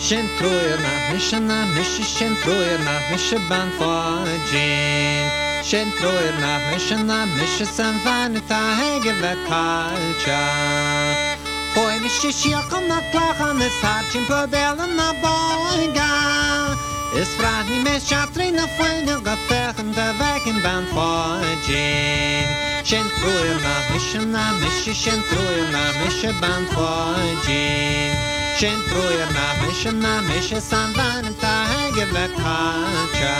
Shen troyer na mishana mish shen troyer na mish ban fajin na mishana mish san van ta hege ve kalcha. Hoy mish shia kom na klacha mes harchin po belen na boyga Es vraagt niet meer chatri na fuego ga fechen de weken ban fajin Shen troyer na mishana mish shen troyer na mish ban fajin Shen troyer na mish na mish san van ta hege ve kalcha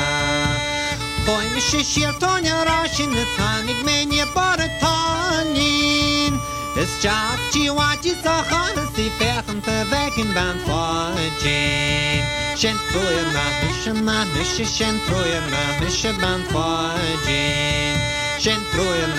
Hoy mish shia tonya rashin tanig menye baratanin Es chak chi wachi sa khan si fechen te weken ban fajin Shen troyer na mish na mish shen troyer na mish ban fajin Shen troyer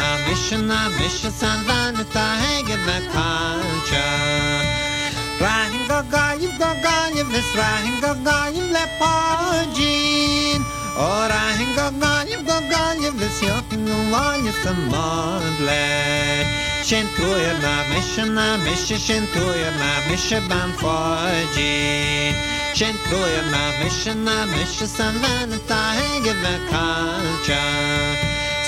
Rahim gagayim gagayim ves rahim gagayim lepajin O rahim gagayim gagayim ves yokin ulayim samadle Shen troyer na mish na mish shen troyer na mish ban fajin Shen troyer na mish na mish san van ta hege ve kalcha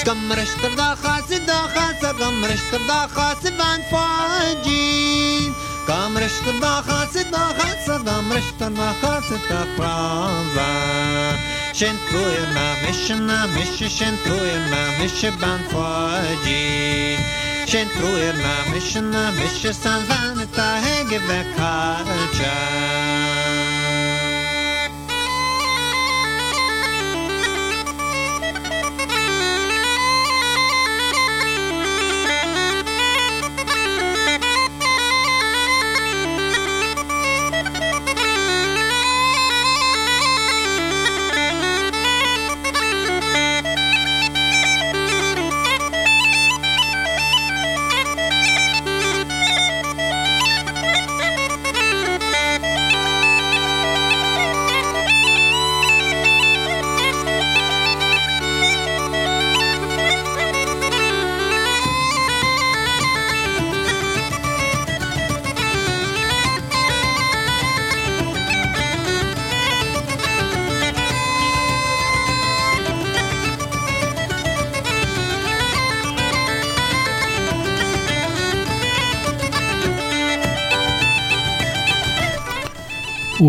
Skamrishter da chasi da chasa Gamrishter da chasi van fajin Gamrishter da chasi da chasa Gamrishter da chasi da prava. Shen troyer na mish na mish shen troyer na mish ban fajin Shen troyer na mish na mish san van ta hege ve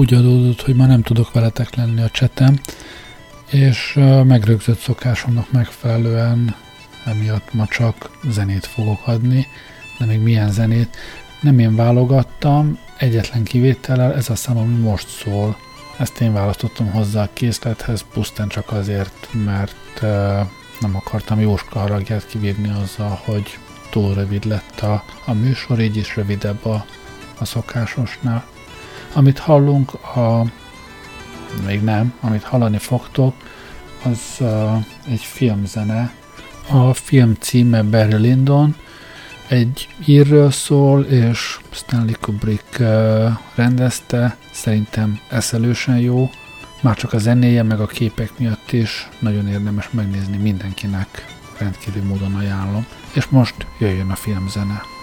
úgy adódott, hogy ma nem tudok veletek lenni a csetem, és megrögzött szokásomnak megfelelően emiatt ma csak zenét fogok adni, de még milyen zenét. Nem én válogattam, egyetlen kivétellel ez a szám, ami most szól. Ezt én választottam hozzá a készlethez, pusztán csak azért, mert nem akartam Jóska haragját kivívni azzal, hogy túl rövid lett a, a műsor, így is rövidebb a, a szokásosnál. Amit hallunk, a, még nem, amit hallani fogtok, az uh, egy filmzene. A film címe Barry Lyndon, egy írről szól, és Stanley Kubrick uh, rendezte, szerintem eszelősen jó, már csak a zenéje, meg a képek miatt is nagyon érdemes megnézni mindenkinek, rendkívül módon ajánlom. És most jöjjön a filmzene.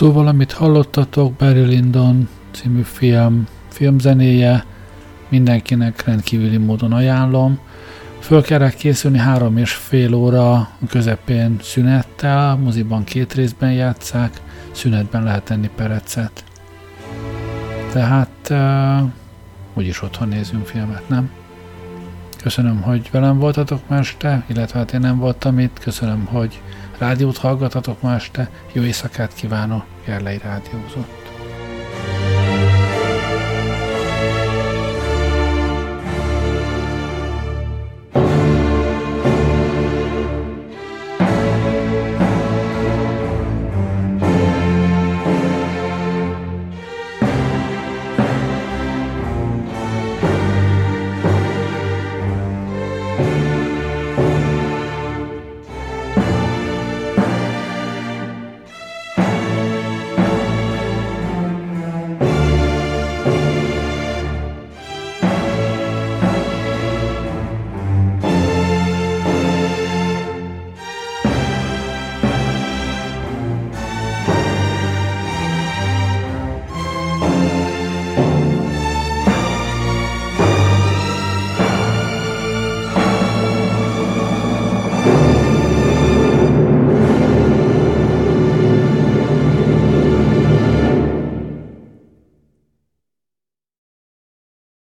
Szóval, amit hallottatok, Barry Lyndon című film, filmzenéje, mindenkinek rendkívüli módon ajánlom. Föl kell készülni három és fél óra közepén szünettel, moziban két részben játszák, szünetben lehet tenni perecet. Tehát úgyis otthon nézünk filmet, nem? Köszönöm, hogy velem voltatok ma este, illetve hát én nem voltam itt. Köszönöm, hogy rádiót hallgatatok ma este. Jó éjszakát kívánok, Gerlei Rádiózott.